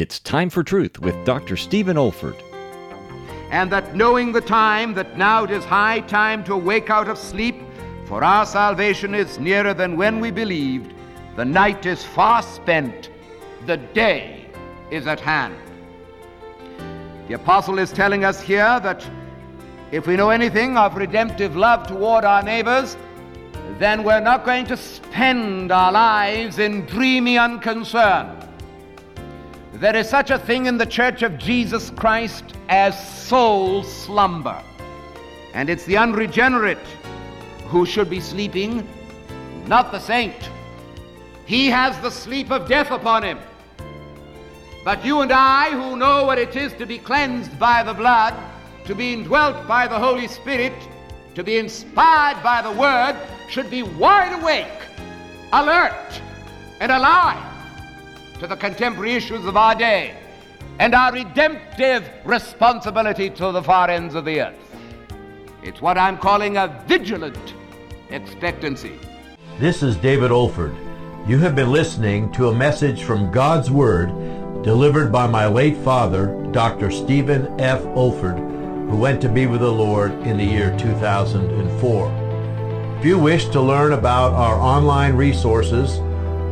It's Time for Truth with Dr. Stephen Olford. And that knowing the time, that now it is high time to wake out of sleep, for our salvation is nearer than when we believed. The night is far spent, the day is at hand. The apostle is telling us here that if we know anything of redemptive love toward our neighbors, then we're not going to spend our lives in dreamy unconcern. There is such a thing in the church of Jesus Christ as soul slumber. And it's the unregenerate who should be sleeping, not the saint. He has the sleep of death upon him. But you and I, who know what it is to be cleansed by the blood, to be indwelt by the Holy Spirit, to be inspired by the Word, should be wide awake, alert, and alive to the contemporary issues of our day and our redemptive responsibility to the far ends of the earth. It's what I'm calling a vigilant expectancy. This is David Olford. You have been listening to a message from God's Word delivered by my late father, Dr. Stephen F. Olford who went to be with the Lord in the year 2004. If you wish to learn about our online resources